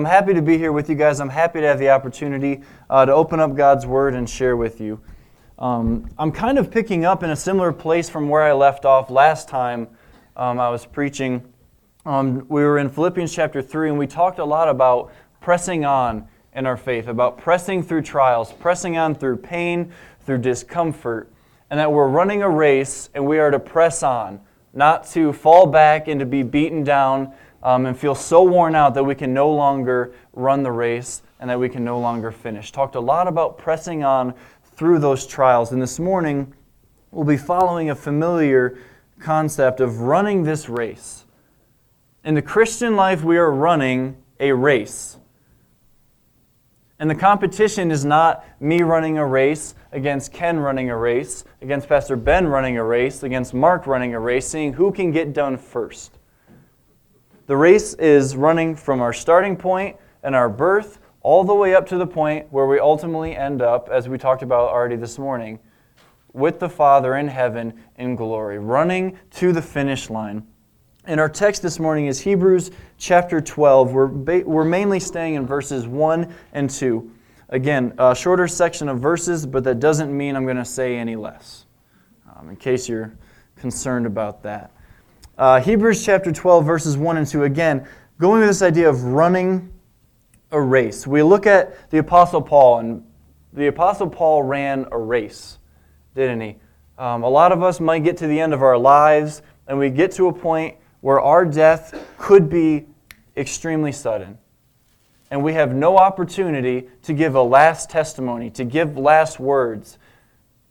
I'm happy to be here with you guys. I'm happy to have the opportunity uh, to open up God's Word and share with you. Um, I'm kind of picking up in a similar place from where I left off last time um, I was preaching. Um, we were in Philippians chapter 3, and we talked a lot about pressing on in our faith, about pressing through trials, pressing on through pain, through discomfort, and that we're running a race and we are to press on, not to fall back and to be beaten down um, and feel so worn out that we can no longer run the race and that we can no longer finish. Talked a lot about pressing on through those trials. And this morning, we'll be following a familiar concept of running this race. In the Christian life, we are running a race. And the competition is not me running a race against Ken running a race, against Pastor Ben running a race, against Mark running a race, seeing who can get done first. The race is running from our starting point and our birth all the way up to the point where we ultimately end up, as we talked about already this morning, with the Father in heaven in glory, running to the finish line. And our text this morning is Hebrews chapter 12. We're, ba- we're mainly staying in verses 1 and 2. Again, a shorter section of verses, but that doesn't mean I'm going to say any less, um, in case you're concerned about that. Uh, Hebrews chapter 12, verses 1 and 2. Again, going with this idea of running a race. We look at the Apostle Paul, and the Apostle Paul ran a race, didn't he? Um, a lot of us might get to the end of our lives, and we get to a point where our death could be extremely sudden. And we have no opportunity to give a last testimony, to give last words,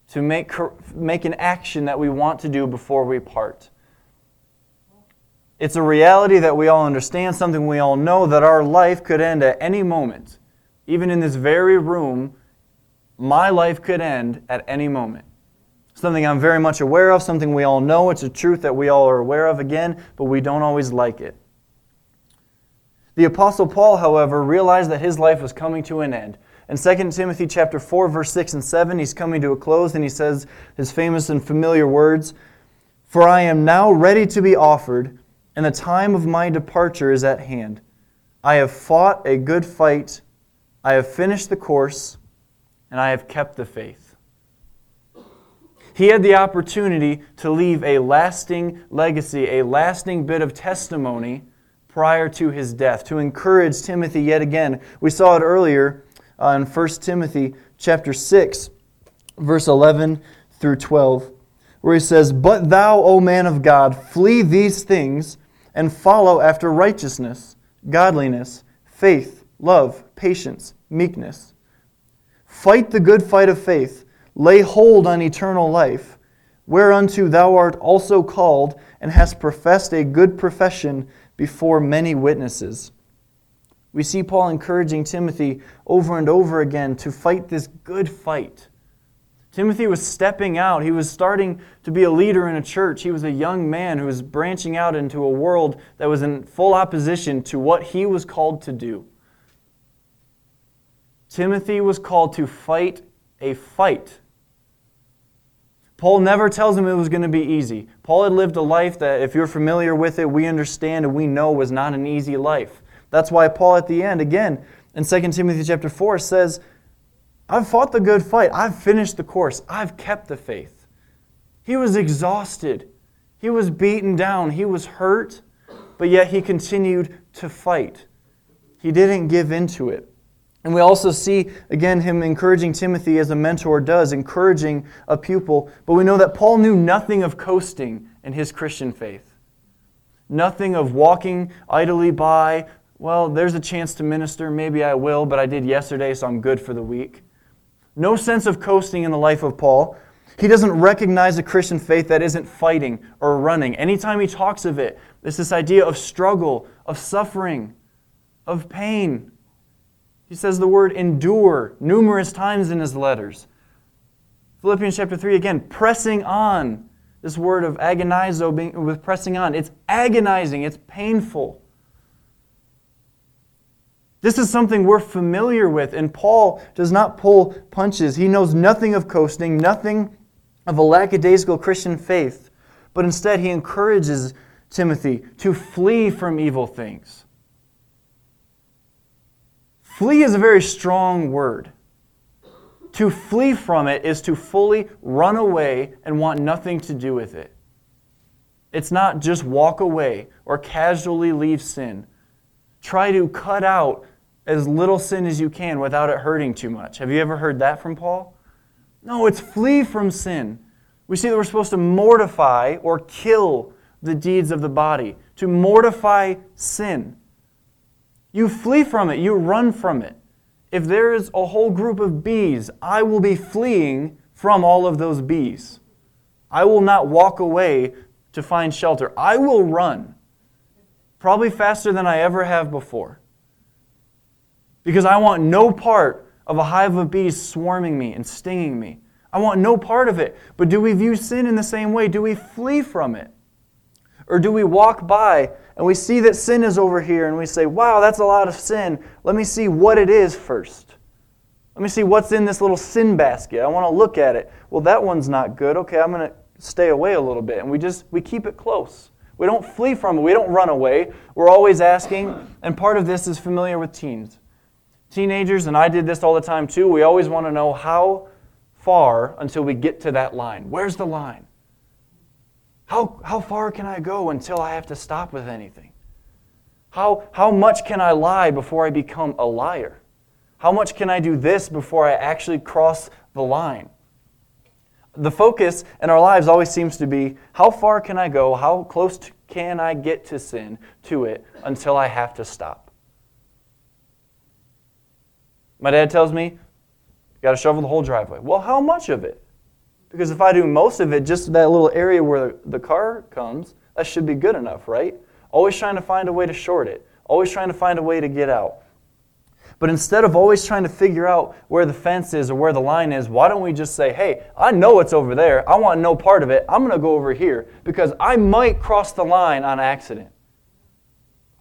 to make, make an action that we want to do before we part. It's a reality that we all understand, something we all know, that our life could end at any moment. Even in this very room, my life could end at any moment. Something I'm very much aware of, something we all know. It's a truth that we all are aware of again, but we don't always like it. The apostle Paul, however, realized that his life was coming to an end. In 2 Timothy chapter 4 verse 6 and 7, he's coming to a close and he says his famous and familiar words, "For I am now ready to be offered, and the time of my departure is at hand. I have fought a good fight, I have finished the course, and I have kept the faith. He had the opportunity to leave a lasting legacy, a lasting bit of testimony prior to his death, to encourage Timothy yet again. We saw it earlier uh, in 1 Timothy chapter 6, verse 11 through 12, where he says, But thou, O man of God, flee these things and follow after righteousness, godliness, faith, love, patience, meekness. Fight the good fight of faith, lay hold on eternal life, whereunto thou art also called, and hast professed a good profession before many witnesses. We see Paul encouraging Timothy over and over again to fight this good fight Timothy was stepping out. He was starting to be a leader in a church. He was a young man who was branching out into a world that was in full opposition to what he was called to do. Timothy was called to fight a fight. Paul never tells him it was going to be easy. Paul had lived a life that, if you're familiar with it, we understand and we know was not an easy life. That's why Paul, at the end, again, in 2 Timothy chapter 4, says, I've fought the good fight. I've finished the course. I've kept the faith. He was exhausted. He was beaten down. He was hurt, but yet he continued to fight. He didn't give into it. And we also see, again, him encouraging Timothy as a mentor does, encouraging a pupil. But we know that Paul knew nothing of coasting in his Christian faith. Nothing of walking idly by, well, there's a chance to minister. Maybe I will, but I did yesterday, so I'm good for the week. No sense of coasting in the life of Paul. He doesn't recognize a Christian faith that isn't fighting or running. Anytime he talks of it, it's this idea of struggle, of suffering, of pain. He says the word endure numerous times in his letters. Philippians chapter 3 again, pressing on. This word of agonizo being with pressing on. It's agonizing, it's painful. This is something we're familiar with, and Paul does not pull punches. He knows nothing of coasting, nothing of a lackadaisical Christian faith, but instead he encourages Timothy to flee from evil things. Flee is a very strong word. To flee from it is to fully run away and want nothing to do with it. It's not just walk away or casually leave sin. Try to cut out as little sin as you can without it hurting too much. Have you ever heard that from Paul? No, it's flee from sin. We see that we're supposed to mortify or kill the deeds of the body, to mortify sin. You flee from it, you run from it. If there is a whole group of bees, I will be fleeing from all of those bees. I will not walk away to find shelter. I will run, probably faster than I ever have before. Because I want no part of a hive of bees swarming me and stinging me. I want no part of it. But do we view sin in the same way? Do we flee from it? Or do we walk by and we see that sin is over here and we say, wow, that's a lot of sin. Let me see what it is first. Let me see what's in this little sin basket. I want to look at it. Well, that one's not good. Okay, I'm going to stay away a little bit. And we just we keep it close. We don't flee from it. We don't run away. We're always asking. And part of this is familiar with teens. Teenagers, and I did this all the time too, we always want to know how far until we get to that line. Where's the line? How, how far can I go until I have to stop with anything? How, how much can I lie before I become a liar? How much can I do this before I actually cross the line? The focus in our lives always seems to be how far can I go? How close can I get to sin, to it, until I have to stop? My dad tells me, you got to shovel the whole driveway. Well, how much of it? Because if I do most of it, just that little area where the car comes, that should be good enough, right? Always trying to find a way to short it, always trying to find a way to get out. But instead of always trying to figure out where the fence is or where the line is, why don't we just say, hey, I know it's over there. I want no part of it. I'm going to go over here because I might cross the line on accident.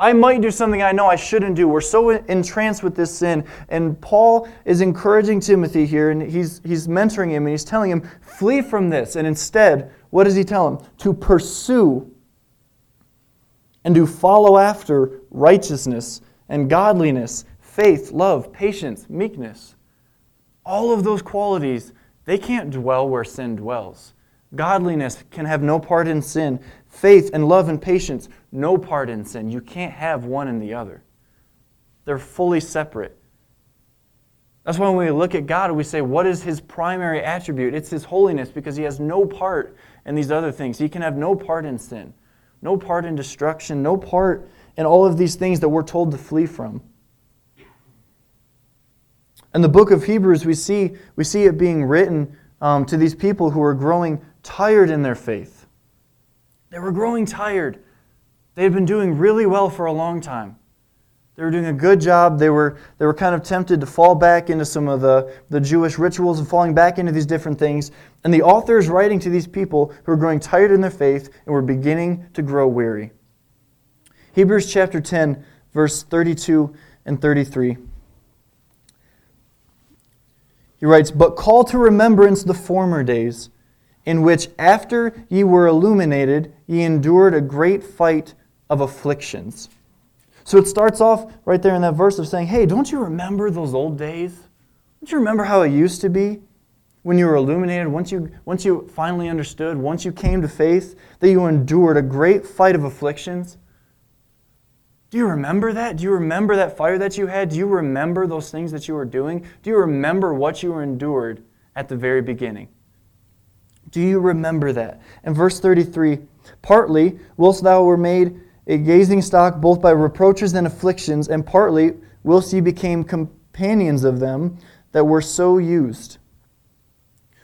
I might do something I know I shouldn't do. We're so entranced with this sin. And Paul is encouraging Timothy here, and he's, he's mentoring him, and he's telling him, flee from this. And instead, what does he tell him? To pursue and to follow after righteousness and godliness faith, love, patience, meekness. All of those qualities, they can't dwell where sin dwells. Godliness can have no part in sin. Faith and love and patience, no part in sin. You can't have one and the other. They're fully separate. That's why when we look at God, we say, What is his primary attribute? It's his holiness because he has no part in these other things. He can have no part in sin, no part in destruction, no part in all of these things that we're told to flee from. In the book of Hebrews, we see, we see it being written um, to these people who are growing tired in their faith. They were growing tired. They had been doing really well for a long time. They were doing a good job. They were, they were kind of tempted to fall back into some of the, the Jewish rituals and falling back into these different things. And the author is writing to these people who are growing tired in their faith and were beginning to grow weary. Hebrews chapter 10, verse 32 and 33. He writes, But call to remembrance the former days, in which after ye were illuminated, ye endured a great fight of afflictions. So it starts off right there in that verse of saying, Hey, don't you remember those old days? Don't you remember how it used to be? When you were illuminated, once you, once you finally understood, once you came to faith, that you endured a great fight of afflictions? Do you remember that? Do you remember that fire that you had? Do you remember those things that you were doing? Do you remember what you endured at the very beginning? Do you remember that? In verse 33, partly, whilst thou were made a gazing stock both by reproaches and afflictions, and partly, whilst ye became companions of them that were so used.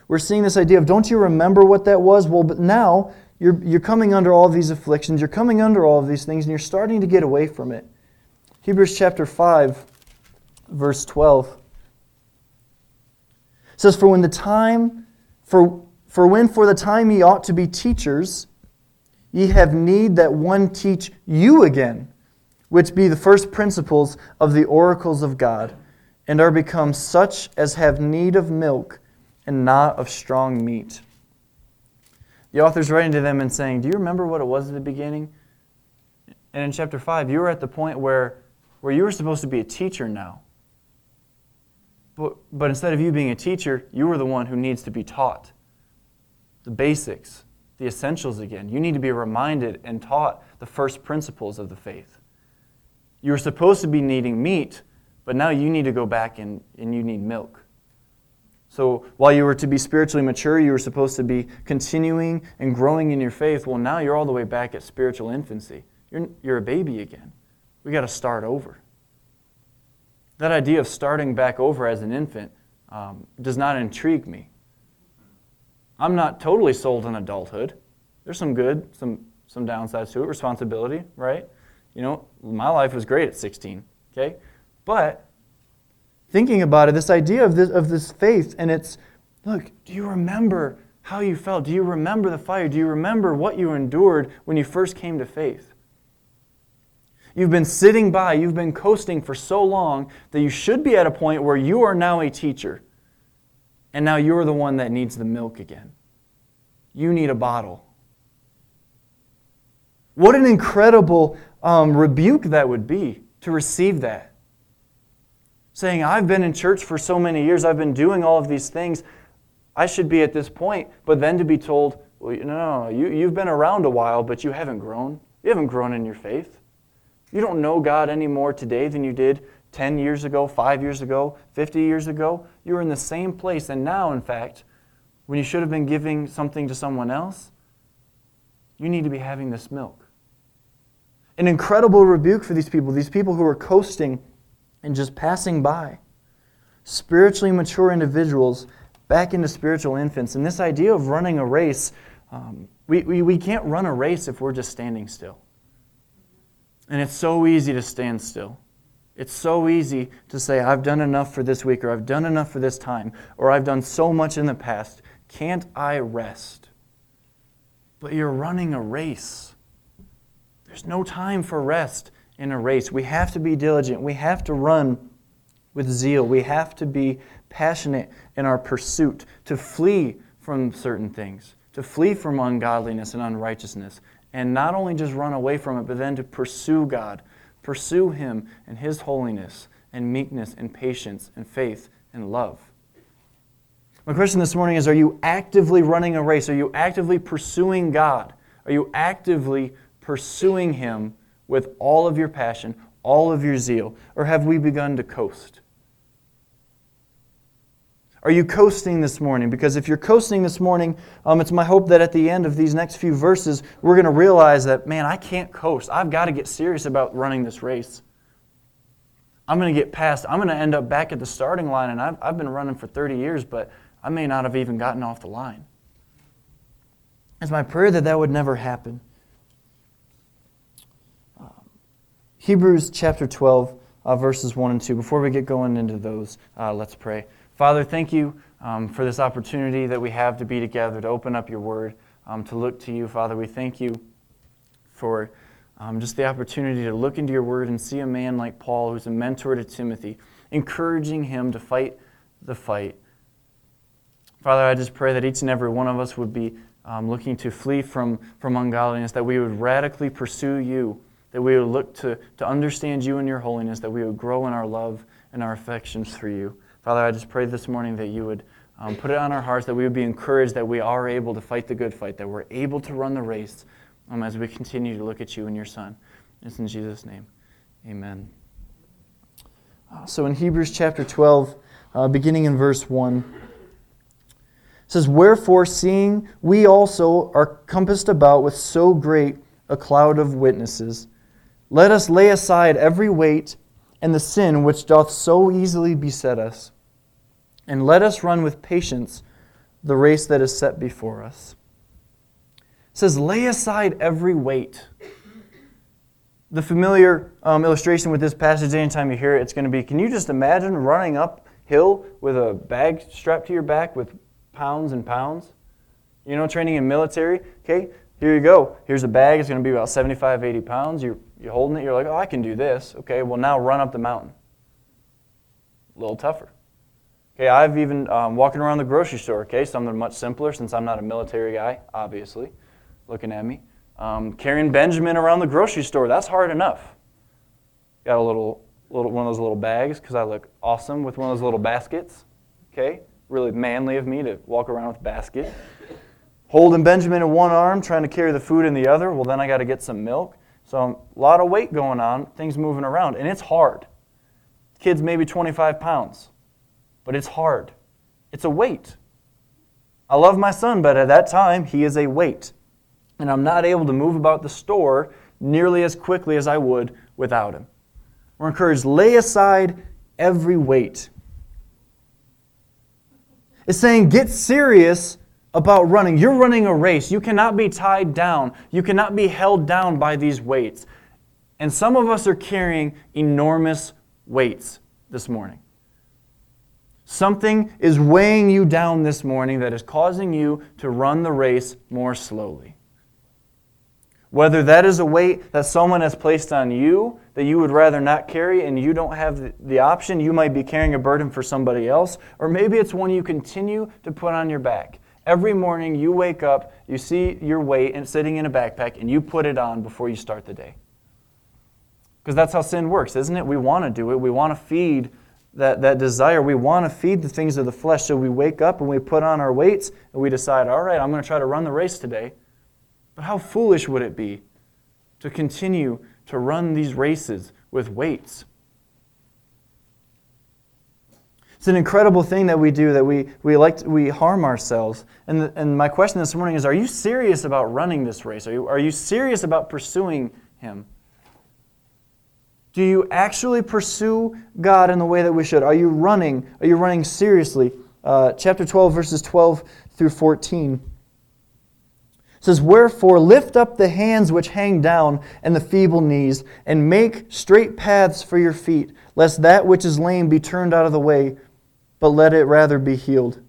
We're seeing this idea of don't you remember what that was? Well, but now you're, you're coming under all these afflictions, you're coming under all of these things, and you're starting to get away from it. Hebrews chapter 5, verse 12 says, For when the time, for, for when for the time ye ought to be teachers, ye have need that one teach you again, which be the first principles of the oracles of God, and are become such as have need of milk and not of strong meat. The author's writing to them and saying, Do you remember what it was at the beginning? And in chapter 5, you were at the point where, where you were supposed to be a teacher now. But, but instead of you being a teacher, you are the one who needs to be taught the basics, the essentials again. You need to be reminded and taught the first principles of the faith. You were supposed to be needing meat, but now you need to go back and, and you need milk. So while you were to be spiritually mature, you were supposed to be continuing and growing in your faith. Well, now you're all the way back at spiritual infancy. You're, you're a baby again. We got to start over. That idea of starting back over as an infant um, does not intrigue me. I'm not totally sold on adulthood. There's some good, some, some downsides to it, responsibility, right? You know, my life was great at 16, okay? But thinking about it, this idea of this, of this faith, and it's look, do you remember how you felt? Do you remember the fire? Do you remember what you endured when you first came to faith? You've been sitting by, you've been coasting for so long that you should be at a point where you are now a teacher. And now you're the one that needs the milk again. You need a bottle. What an incredible um, rebuke that would be to receive that saying, I've been in church for so many years, I've been doing all of these things, I should be at this point. But then to be told, well, no, no, you, you've been around a while, but you haven't grown. You haven't grown in your faith. You don't know God any more today than you did 10 years ago, 5 years ago, 50 years ago. You're in the same place. And now, in fact, when you should have been giving something to someone else, you need to be having this milk. An incredible rebuke for these people, these people who are coasting and just passing by. Spiritually mature individuals back into spiritual infants. And this idea of running a race, um, we, we, we can't run a race if we're just standing still. And it's so easy to stand still. It's so easy to say, I've done enough for this week, or I've done enough for this time, or I've done so much in the past. Can't I rest? But you're running a race. There's no time for rest in a race. We have to be diligent. We have to run with zeal. We have to be passionate in our pursuit to flee from certain things, to flee from ungodliness and unrighteousness, and not only just run away from it, but then to pursue God, pursue Him and His holiness and meekness and patience and faith and love. My question this morning is Are you actively running a race? Are you actively pursuing God? Are you actively pursuing Him with all of your passion, all of your zeal? Or have we begun to coast? Are you coasting this morning? Because if you're coasting this morning, um, it's my hope that at the end of these next few verses, we're going to realize that, man, I can't coast. I've got to get serious about running this race. I'm going to get past, I'm going to end up back at the starting line, and I've, I've been running for 30 years, but I may not have even gotten off the line. It's my prayer that that would never happen. Hebrews chapter 12, uh, verses 1 and 2. Before we get going into those, uh, let's pray. Father, thank you um, for this opportunity that we have to be together, to open up your word, um, to look to you. Father, we thank you for um, just the opportunity to look into your word and see a man like Paul, who's a mentor to Timothy, encouraging him to fight the fight. Father, I just pray that each and every one of us would be um, looking to flee from, from ungodliness, that we would radically pursue you that we would look to, to understand you and your holiness, that we would grow in our love and our affections for you. Father, I just pray this morning that you would um, put it on our hearts, that we would be encouraged that we are able to fight the good fight, that we're able to run the race um, as we continue to look at you and your Son. It's in Jesus' name. Amen. Uh, so in Hebrews chapter 12, uh, beginning in verse 1, it says, Wherefore, seeing we also are compassed about with so great a cloud of witnesses, let us lay aside every weight and the sin which doth so easily beset us, and let us run with patience the race that is set before us. It says, lay aside every weight. The familiar um, illustration with this passage, anytime you hear it, it's going to be can you just imagine running uphill with a bag strapped to your back with pounds and pounds? You know, training in military, okay? Here you go. Here's a bag. It's going to be about 75, 80 pounds. You're, you're holding it. You're like, oh, I can do this. Okay, well, now run up the mountain. A little tougher. Okay, I've even um, walking around the grocery store. Okay, something much simpler since I'm not a military guy, obviously, looking at me. Um, carrying Benjamin around the grocery store, that's hard enough. Got a little, little, one of those little bags because I look awesome with one of those little baskets. Okay? Really manly of me to walk around with a basket. Holding Benjamin in one arm, trying to carry the food in the other. Well, then I got to get some milk. So a lot of weight going on, things moving around, and it's hard. Kids maybe 25 pounds, but it's hard. It's a weight. I love my son, but at that time, he is a weight. And I'm not able to move about the store nearly as quickly as I would without him. We're encouraged, lay aside every weight. It's saying, get serious about running. You're running a race. You cannot be tied down. You cannot be held down by these weights. And some of us are carrying enormous weights this morning. Something is weighing you down this morning that is causing you to run the race more slowly. Whether that is a weight that someone has placed on you that you would rather not carry and you don't have the option, you might be carrying a burden for somebody else, or maybe it's one you continue to put on your back. Every morning you wake up, you see your weight and sitting in a backpack, and you put it on before you start the day. Because that's how sin works, isn't it? We want to do it. We want to feed that, that desire. We want to feed the things of the flesh. So we wake up and we put on our weights and we decide, all right, I'm going to try to run the race today. But how foolish would it be to continue to run these races with weights? It's an incredible thing that we do that we, we, like to, we harm ourselves. And, the, and my question this morning is Are you serious about running this race? Are you, are you serious about pursuing Him? Do you actually pursue God in the way that we should? Are you running? Are you running seriously? Uh, chapter 12, verses 12 through 14 says, Wherefore lift up the hands which hang down and the feeble knees, and make straight paths for your feet, lest that which is lame be turned out of the way, but let it rather be healed.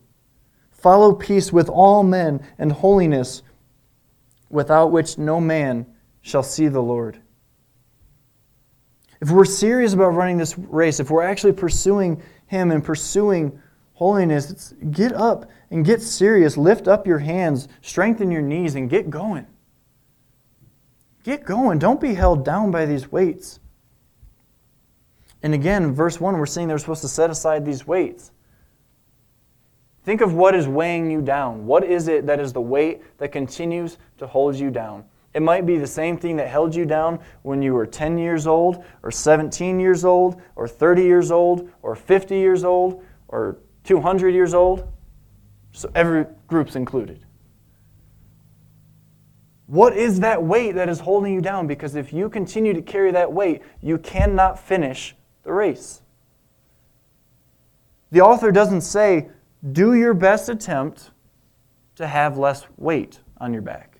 Follow peace with all men and holiness, without which no man shall see the Lord. If we're serious about running this race, if we're actually pursuing Him and pursuing holiness, get up and get serious. Lift up your hands, strengthen your knees, and get going. Get going. Don't be held down by these weights. And again, verse 1, we're seeing they're supposed to set aside these weights. Think of what is weighing you down. What is it that is the weight that continues to hold you down? It might be the same thing that held you down when you were 10 years old, or 17 years old, or 30 years old, or 50 years old, or 200 years old. So every group's included. What is that weight that is holding you down? Because if you continue to carry that weight, you cannot finish the race. The author doesn't say, do your best attempt to have less weight on your back.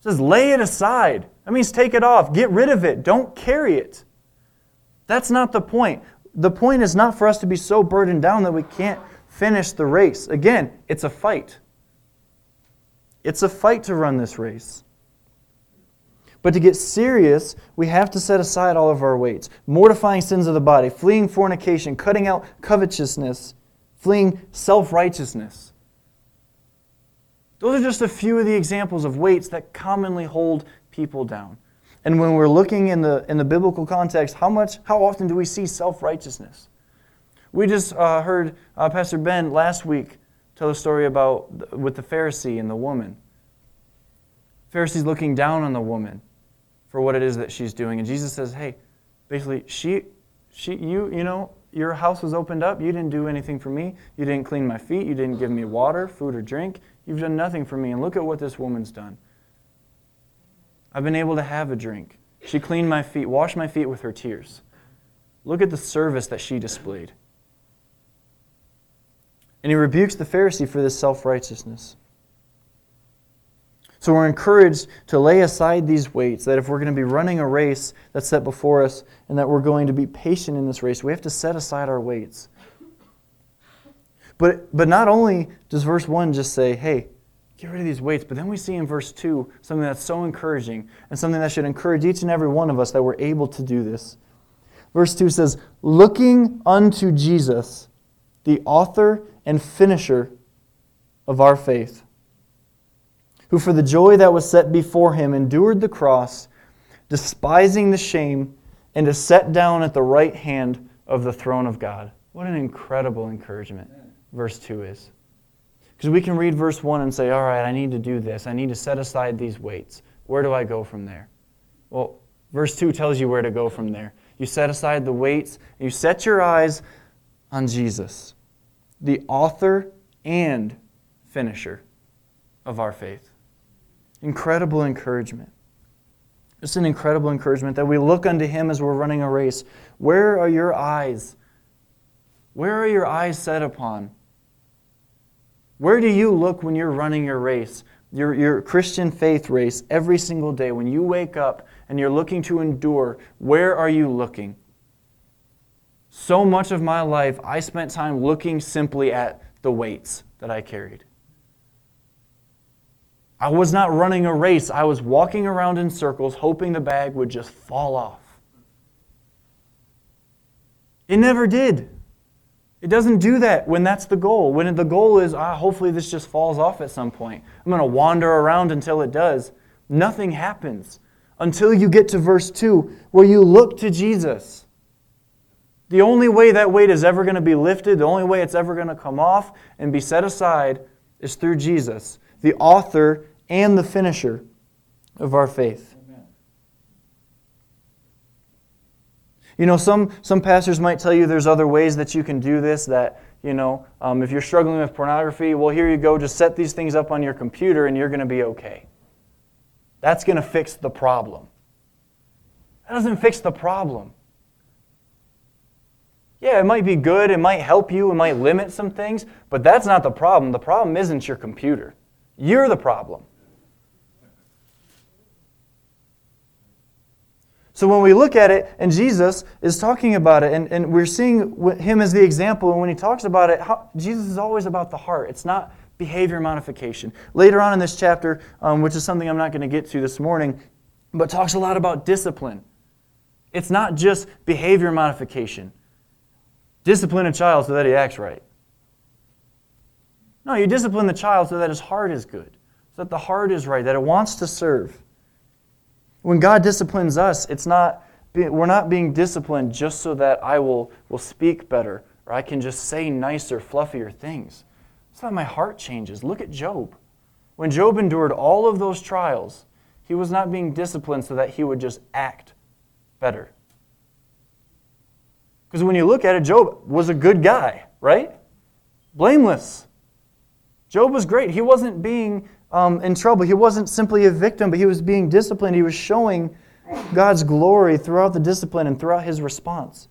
It says, lay it aside. That means take it off, get rid of it, don't carry it. That's not the point. The point is not for us to be so burdened down that we can't finish the race. Again, it's a fight. It's a fight to run this race. But to get serious, we have to set aside all of our weights, mortifying sins of the body, fleeing fornication, cutting out covetousness, fleeing self righteousness. Those are just a few of the examples of weights that commonly hold people down. And when we're looking in the, in the biblical context, how much, how often do we see self righteousness? We just uh, heard uh, Pastor Ben last week tell a story about with the Pharisee and the woman. Pharisee's looking down on the woman for what it is that she's doing, and Jesus says, "Hey, basically, she, she, you, you know, your house was opened up. You didn't do anything for me. You didn't clean my feet. You didn't give me water, food, or drink. You've done nothing for me. And look at what this woman's done. I've been able to have a drink. She cleaned my feet, washed my feet with her tears. Look at the service that she displayed. And he rebukes the Pharisee for this self righteousness. So we're encouraged to lay aside these weights, that if we're going to be running a race that's set before us and that we're going to be patient in this race, we have to set aside our weights. But, but not only does verse 1 just say, hey, get rid of these weights, but then we see in verse 2 something that's so encouraging and something that should encourage each and every one of us that we're able to do this. Verse 2 says, looking unto Jesus, the author and finisher of our faith who for the joy that was set before him endured the cross, despising the shame, and is set down at the right hand of the throne of God. What an incredible encouragement verse 2 is. Because we can read verse 1 and say, All right, I need to do this. I need to set aside these weights. Where do I go from there? Well, verse 2 tells you where to go from there. You set aside the weights, you set your eyes on Jesus, the author and finisher of our faith. Incredible encouragement. It's an incredible encouragement that we look unto Him as we're running a race. Where are your eyes? Where are your eyes set upon? Where do you look when you're running your race, your, your Christian faith race, every single day? When you wake up and you're looking to endure, where are you looking? So much of my life, I spent time looking simply at the weights that I carried. I was not running a race. I was walking around in circles, hoping the bag would just fall off. It never did. It doesn't do that when that's the goal. When the goal is, ah, hopefully this just falls off at some point. I'm going to wander around until it does. Nothing happens until you get to verse 2, where you look to Jesus. The only way that weight is ever going to be lifted, the only way it's ever going to come off and be set aside is through Jesus, the author and the finisher of our faith. You know, some, some pastors might tell you there's other ways that you can do this, that, you know, um, if you're struggling with pornography, well, here you go, just set these things up on your computer and you're going to be okay. That's going to fix the problem. That doesn't fix the problem. Yeah, it might be good, it might help you, it might limit some things, but that's not the problem. The problem isn't your computer. You're the problem. So when we look at it, and Jesus is talking about it, and, and we're seeing him as the example, and when he talks about it, how, Jesus is always about the heart. It's not behavior modification. Later on in this chapter, um, which is something I'm not going to get to this morning, but talks a lot about discipline. It's not just behavior modification. Discipline a child so that he acts right. No, you discipline the child so that his heart is good, so that the heart is right, that it wants to serve. When God disciplines us, it's not, we're not being disciplined just so that I will, will speak better or I can just say nicer, fluffier things. It's not my heart changes. Look at Job. When Job endured all of those trials, he was not being disciplined so that he would just act better. Because when you look at it, Job was a good guy, right? Blameless. Job was great. He wasn't being um, in trouble. He wasn't simply a victim, but he was being disciplined. He was showing God's glory throughout the discipline and throughout his response.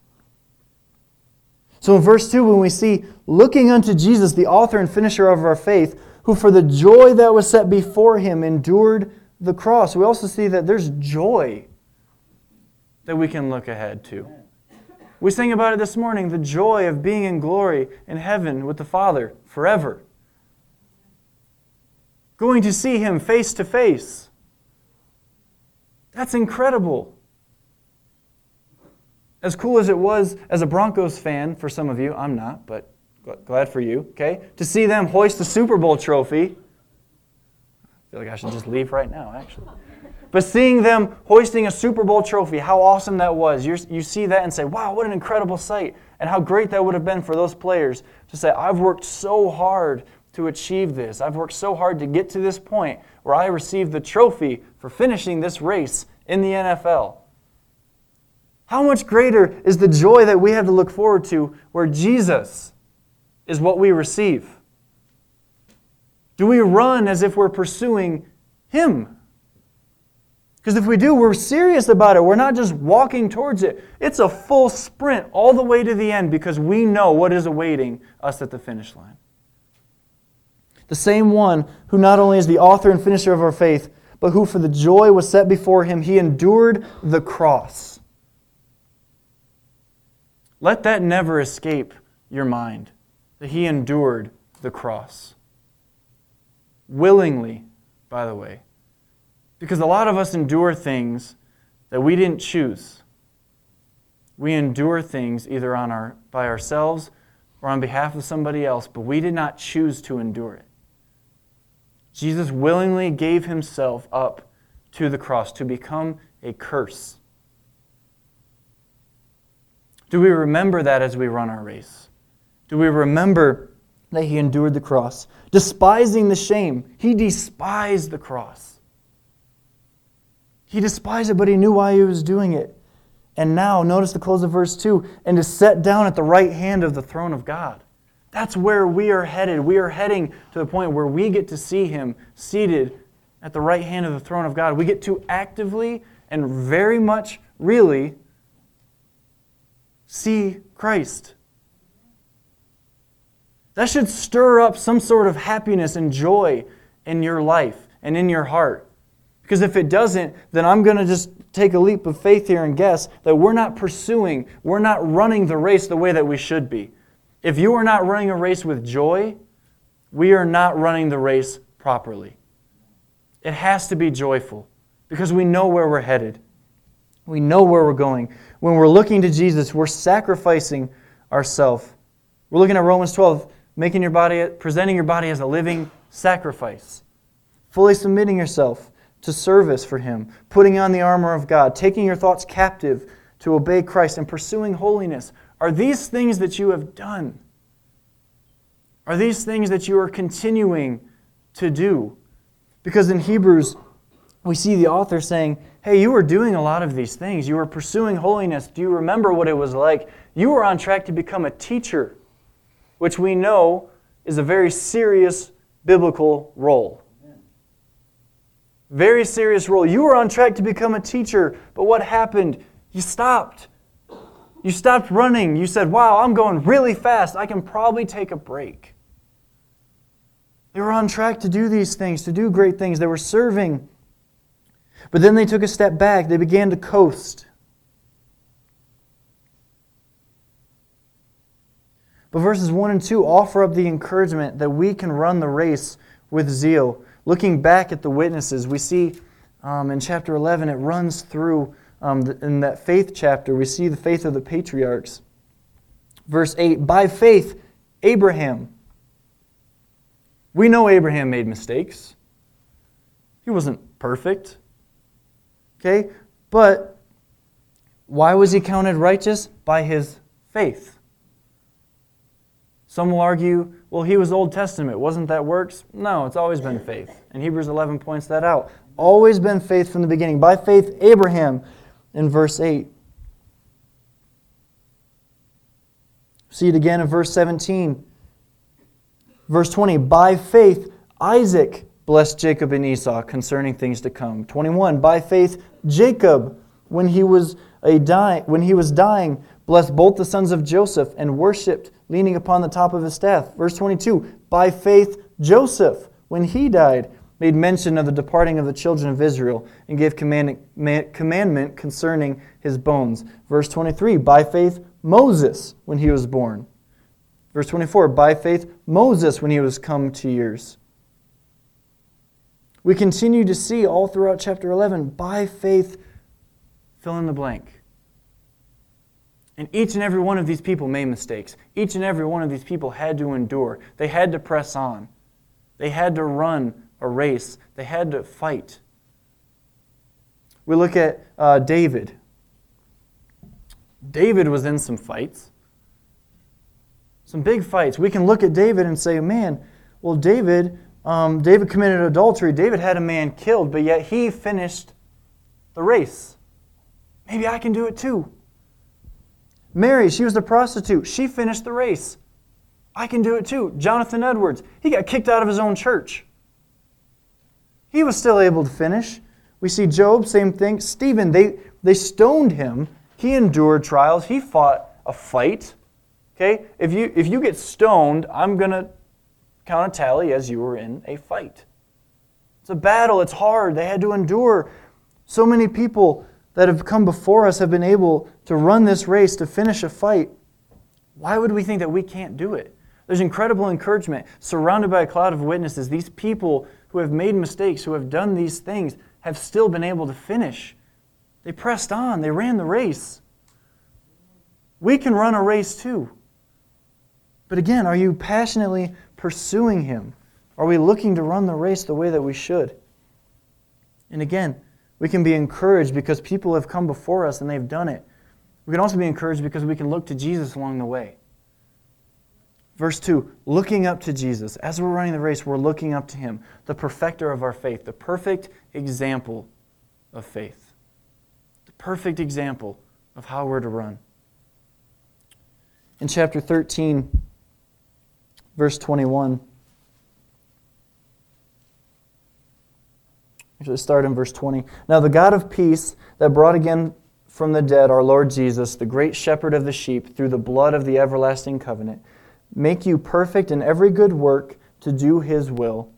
So in verse 2, when we see looking unto Jesus, the author and finisher of our faith, who for the joy that was set before him endured the cross, we also see that there's joy that we can look ahead to. We sang about it this morning the joy of being in glory in heaven with the Father forever going to see him face to face. That's incredible. As cool as it was as a Broncos fan for some of you, I'm not, but glad for you, okay? To see them hoist the Super Bowl trophy. I feel like I should just leave right now, actually. But seeing them hoisting a Super Bowl trophy, how awesome that was. you you see that and say, wow, what an incredible sight. And how great that would have been for those players to say, I've worked so hard to achieve this. I've worked so hard to get to this point where I received the trophy for finishing this race in the NFL. How much greater is the joy that we have to look forward to where Jesus is what we receive? Do we run as if we're pursuing Him? Because if we do, we're serious about it. We're not just walking towards it. It's a full sprint all the way to the end because we know what is awaiting us at the finish line the same one who not only is the author and finisher of our faith, but who for the joy was set before him, he endured the cross. Let that never escape your mind that he endured the cross. Willingly, by the way. Because a lot of us endure things that we didn't choose. We endure things either on our, by ourselves or on behalf of somebody else, but we did not choose to endure it. Jesus willingly gave himself up to the cross to become a curse. Do we remember that as we run our race? Do we remember that he endured the cross? Despising the shame, he despised the cross. He despised it, but he knew why he was doing it. And now, notice the close of verse 2 and is set down at the right hand of the throne of God. That's where we are headed. We are heading to the point where we get to see him seated at the right hand of the throne of God. We get to actively and very much, really, see Christ. That should stir up some sort of happiness and joy in your life and in your heart. Because if it doesn't, then I'm going to just take a leap of faith here and guess that we're not pursuing, we're not running the race the way that we should be. If you are not running a race with joy, we are not running the race properly. It has to be joyful because we know where we're headed. We know where we're going. When we're looking to Jesus, we're sacrificing ourselves. We're looking at Romans 12, making your body, presenting your body as a living sacrifice, fully submitting yourself to service for Him, putting on the armor of God, taking your thoughts captive to obey Christ, and pursuing holiness. Are these things that you have done? Are these things that you are continuing to do? Because in Hebrews, we see the author saying, Hey, you were doing a lot of these things. You were pursuing holiness. Do you remember what it was like? You were on track to become a teacher, which we know is a very serious biblical role. Very serious role. You were on track to become a teacher, but what happened? You stopped. You stopped running. You said, Wow, I'm going really fast. I can probably take a break. They were on track to do these things, to do great things. They were serving. But then they took a step back. They began to coast. But verses 1 and 2 offer up the encouragement that we can run the race with zeal. Looking back at the witnesses, we see um, in chapter 11, it runs through, um, in that faith chapter, we see the faith of the patriarchs. Verse 8 By faith, Abraham. We know Abraham made mistakes. He wasn't perfect. Okay? But why was he counted righteous? By his faith. Some will argue, well, he was Old Testament. Wasn't that works? No, it's always been faith. And Hebrews 11 points that out. Always been faith from the beginning. By faith, Abraham in verse 8. See it again in verse 17. Verse 20. By faith, Isaac blessed Jacob and Esau concerning things to come. 21. By faith, Jacob, when he was, a when he was dying, blessed both the sons of Joseph and worshipped, leaning upon the top of his staff. Verse 22 By faith, Joseph, when he died, made mention of the departing of the children of Israel and gave commandment concerning his bones. Verse 23 By faith, Moses, when he was born. Verse 24 By faith, Moses, when he was come to years. We continue to see all throughout chapter 11 by faith, fill in the blank. And each and every one of these people made mistakes. Each and every one of these people had to endure. They had to press on. They had to run a race. They had to fight. We look at uh, David. David was in some fights, some big fights. We can look at David and say, man, well, David, um, David committed adultery. David had a man killed, but yet he finished the race. Maybe I can do it too. Mary, she was a prostitute. She finished the race. I can do it too. Jonathan Edwards, he got kicked out of his own church. He was still able to finish. We see Job, same thing. Stephen, they, they stoned him. He endured trials. He fought a fight. Okay? If you, if you get stoned, I'm going to count a tally as you were in a fight. It's a battle. It's hard. They had to endure. So many people that have come before us have been able to run this race, to finish a fight. Why would we think that we can't do it? There's incredible encouragement. Surrounded by a cloud of witnesses, these people who have made mistakes, who have done these things, have still been able to finish. They pressed on, they ran the race. We can run a race too. But again, are you passionately pursuing Him? Are we looking to run the race the way that we should? And again, we can be encouraged because people have come before us and they've done it. We can also be encouraged because we can look to Jesus along the way. Verse 2 looking up to Jesus. As we're running the race, we're looking up to him, the perfecter of our faith, the perfect example of faith, the perfect example of how we're to run. In chapter 13, verse 21, actually start in verse 20. Now the God of peace that brought again from the dead our Lord Jesus, the great shepherd of the sheep, through the blood of the everlasting covenant, make you perfect in every good work to do his will,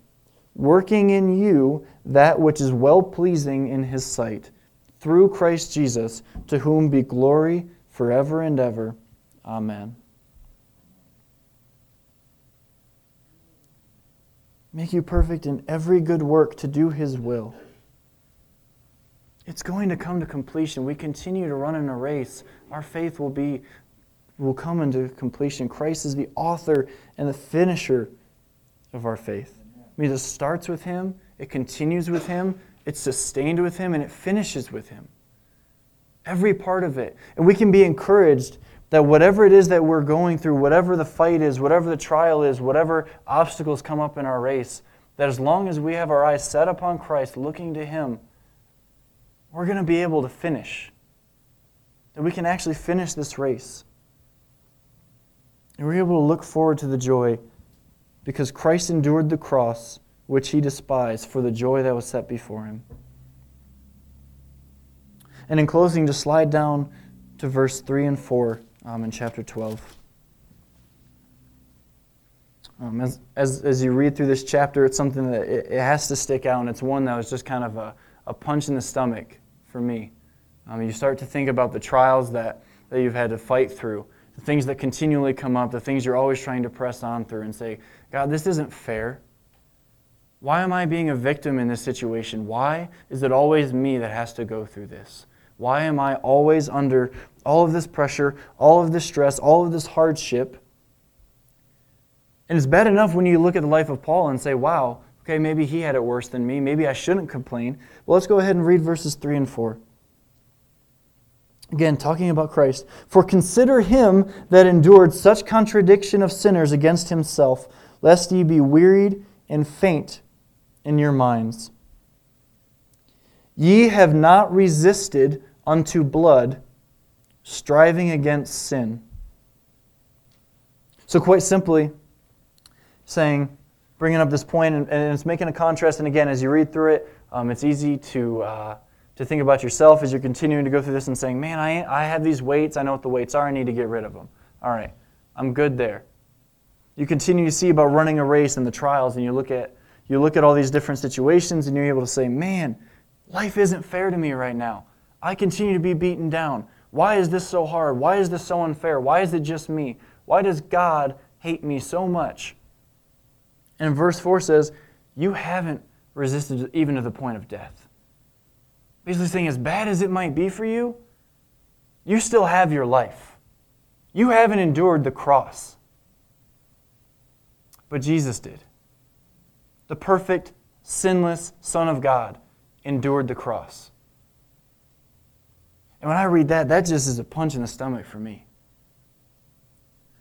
working in you that which is well pleasing in his sight, through Christ Jesus, to whom be glory forever and ever. Amen. Make you perfect in every good work to do his will. It's going to come to completion. We continue to run in a race. Our faith will be will come into completion. Christ is the author and the finisher of our faith. I mean, it starts with him, it continues with him, it's sustained with him, and it finishes with him. Every part of it. And we can be encouraged that whatever it is that we're going through, whatever the fight is, whatever the trial is, whatever obstacles come up in our race, that as long as we have our eyes set upon Christ, looking to Him, we're going to be able to finish. That we can actually finish this race. And we're able to look forward to the joy because Christ endured the cross, which He despised, for the joy that was set before Him. And in closing, to slide down to verse 3 and 4 um, in chapter 12. Um, as, as, as you read through this chapter, it's something that it, it, has to stick out, and it's one that was just kind of a, a punch in the stomach for me. Um, you start to think about the trials that, that you've had to fight through, the things that continually come up, the things you're always trying to press on through, and say, God, this isn't fair. Why am I being a victim in this situation? Why is it always me that has to go through this? Why am I always under all of this pressure, all of this stress, all of this hardship? And it's bad enough when you look at the life of Paul and say, wow, okay, maybe he had it worse than me. Maybe I shouldn't complain. Well, let's go ahead and read verses 3 and 4. Again, talking about Christ. For consider him that endured such contradiction of sinners against himself, lest ye be wearied and faint in your minds. Ye have not resisted unto blood, striving against sin. So, quite simply, saying, bringing up this point, and, and it's making a contrast. And again, as you read through it, um, it's easy to, uh, to think about yourself as you're continuing to go through this and saying, man, I, I have these weights. I know what the weights are. I need to get rid of them. All right, I'm good there. You continue to see about running a race and the trials, and you look at you look at all these different situations, and you're able to say, man, life isn't fair to me right now. I continue to be beaten down. Why is this so hard? Why is this so unfair? Why is it just me? Why does God hate me so much? And verse 4 says, You haven't resisted even to the point of death. Basically saying, as bad as it might be for you, you still have your life. You haven't endured the cross. But Jesus did. The perfect, sinless Son of God endured the cross. And when I read that, that just is a punch in the stomach for me.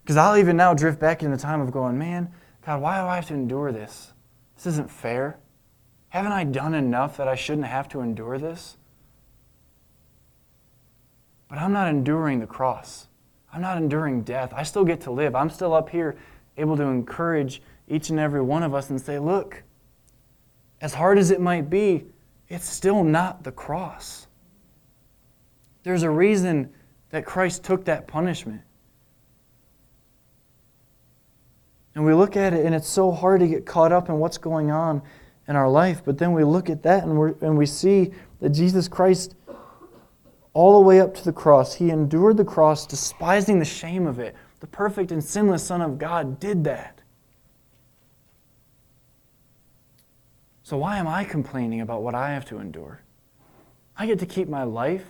Because I'll even now drift back in the time of going, man, God, why do I have to endure this? This isn't fair. Haven't I done enough that I shouldn't have to endure this? But I'm not enduring the cross. I'm not enduring death. I still get to live. I'm still up here able to encourage each and every one of us and say, look, as hard as it might be, it's still not the cross. There's a reason that Christ took that punishment. And we look at it, and it's so hard to get caught up in what's going on in our life. But then we look at that, and, we and we see that Jesus Christ, all the way up to the cross, he endured the cross, despising the shame of it. The perfect and sinless Son of God did that. So why am I complaining about what I have to endure? I get to keep my life.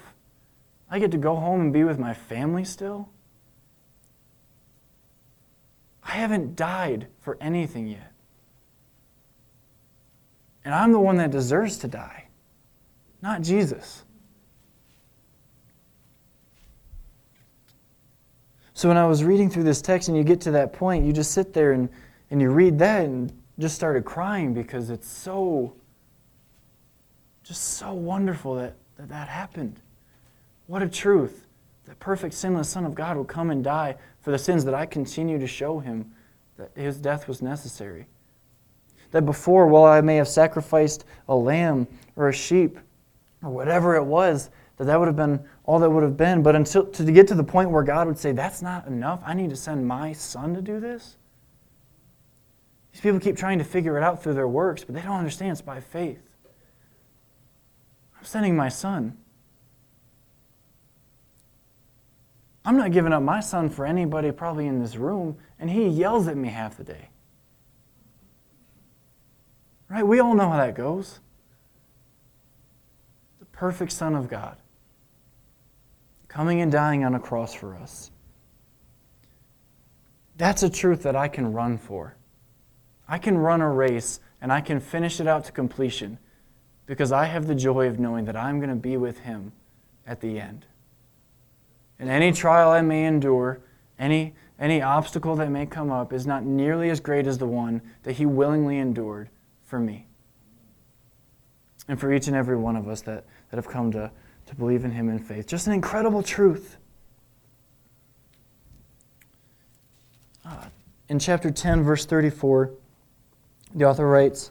I get to go home and be with my family still? I haven't died for anything yet. And I'm the one that deserves to die, not Jesus. So when I was reading through this text and you get to that point, you just sit there and, and you read that and just started crying because it's so, just so wonderful that that, that happened. What a truth. That perfect, sinless Son of God would come and die for the sins that I continue to show him that his death was necessary. That before, while I may have sacrificed a lamb or a sheep or whatever it was, that that would have been all that would have been. But until to get to the point where God would say, That's not enough, I need to send my son to do this. These people keep trying to figure it out through their works, but they don't understand it's by faith. I'm sending my son. I'm not giving up my son for anybody probably in this room, and he yells at me half the day. Right? We all know how that goes. The perfect Son of God coming and dying on a cross for us. That's a truth that I can run for. I can run a race and I can finish it out to completion because I have the joy of knowing that I'm going to be with Him at the end. And any trial I may endure, any, any obstacle that may come up, is not nearly as great as the one that He willingly endured for me. And for each and every one of us that, that have come to, to believe in Him in faith. Just an incredible truth. Uh, in chapter 10, verse 34, the author writes,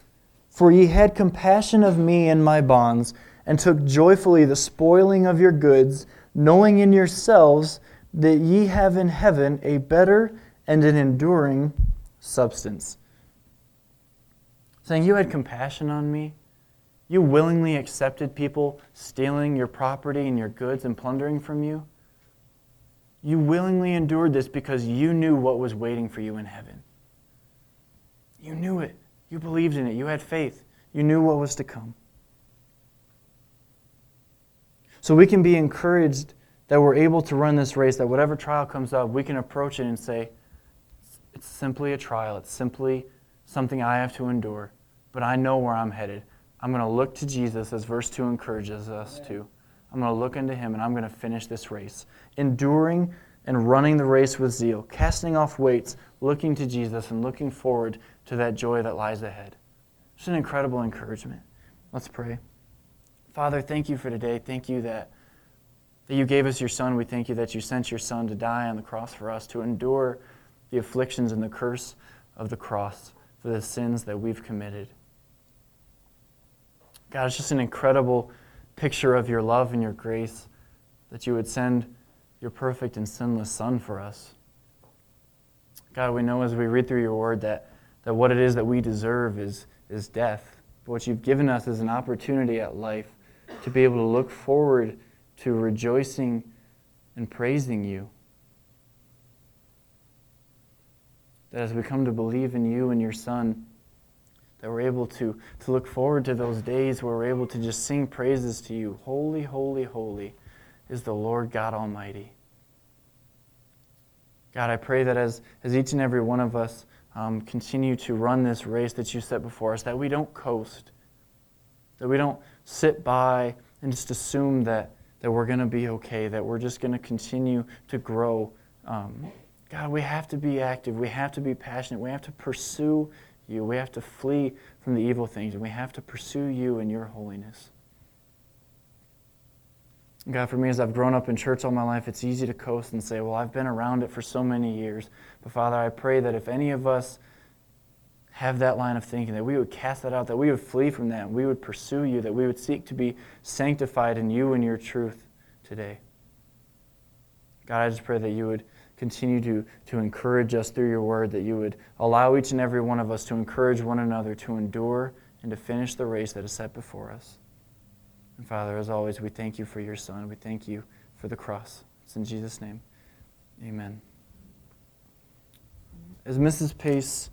For ye had compassion of me and my bonds, and took joyfully the spoiling of your goods knowing in yourselves that ye have in heaven a better and an enduring substance. Saying, You had compassion on me. You willingly accepted people stealing your property and your goods and plundering from you. You willingly endured this because you knew what was waiting for you in heaven. You knew it. You believed in it. You had faith. You knew what was to come. So we can be encouraged that we're able to run this race, that whatever trial comes up, we can approach it and say, it's simply a trial. It's simply something I have to endure, but I know where I'm headed. I'm going to look to Jesus, as verse 2 encourages us to. I'm going to look into him and I'm going to finish this race. Enduring and running the race with zeal, casting off weights, looking to Jesus and looking forward to that joy that lies ahead. It's an incredible encouragement. Let's pray. Father, thank you for today. Thank you that, that you gave us your Son. We thank you that you sent your Son to die on the cross for us, to endure the afflictions and the curse of the cross for the sins that we've committed. God, it's just an incredible picture of your love and your grace that you would send your perfect and sinless Son for us. God, we know as we read through your word that, that what it is that we deserve is, is death. But what you've given us is an opportunity at life to be able to look forward to rejoicing and praising you. That as we come to believe in you and your Son, that we're able to, to look forward to those days where we're able to just sing praises to you. Holy, holy, holy is the Lord God Almighty. God, I pray that as, as each and every one of us um, continue to run this race that you set before us, that we don't coast, that we don't sit by and just assume that, that we're going to be okay, that we're just going to continue to grow. Um, God, we have to be active. We have to be passionate. We have to pursue you. We have to flee from the evil things, and we have to pursue you and your holiness. God, for me, as I've grown up in church all my life, it's easy to coast and say, well, I've been around it for so many years. But Father, I pray that if any of us have that line of thinking, that we would cast that out, that we would flee from that, we would pursue you, that we would seek to be sanctified in you and your truth today. God, I just pray that you would continue to, to encourage us through your word, that you would allow each and every one of us to encourage one another to endure and to finish the race that is set before us. And Father, as always, we thank you for your Son. We thank you for the cross. It's in Jesus' name. Amen. As Mrs. Pace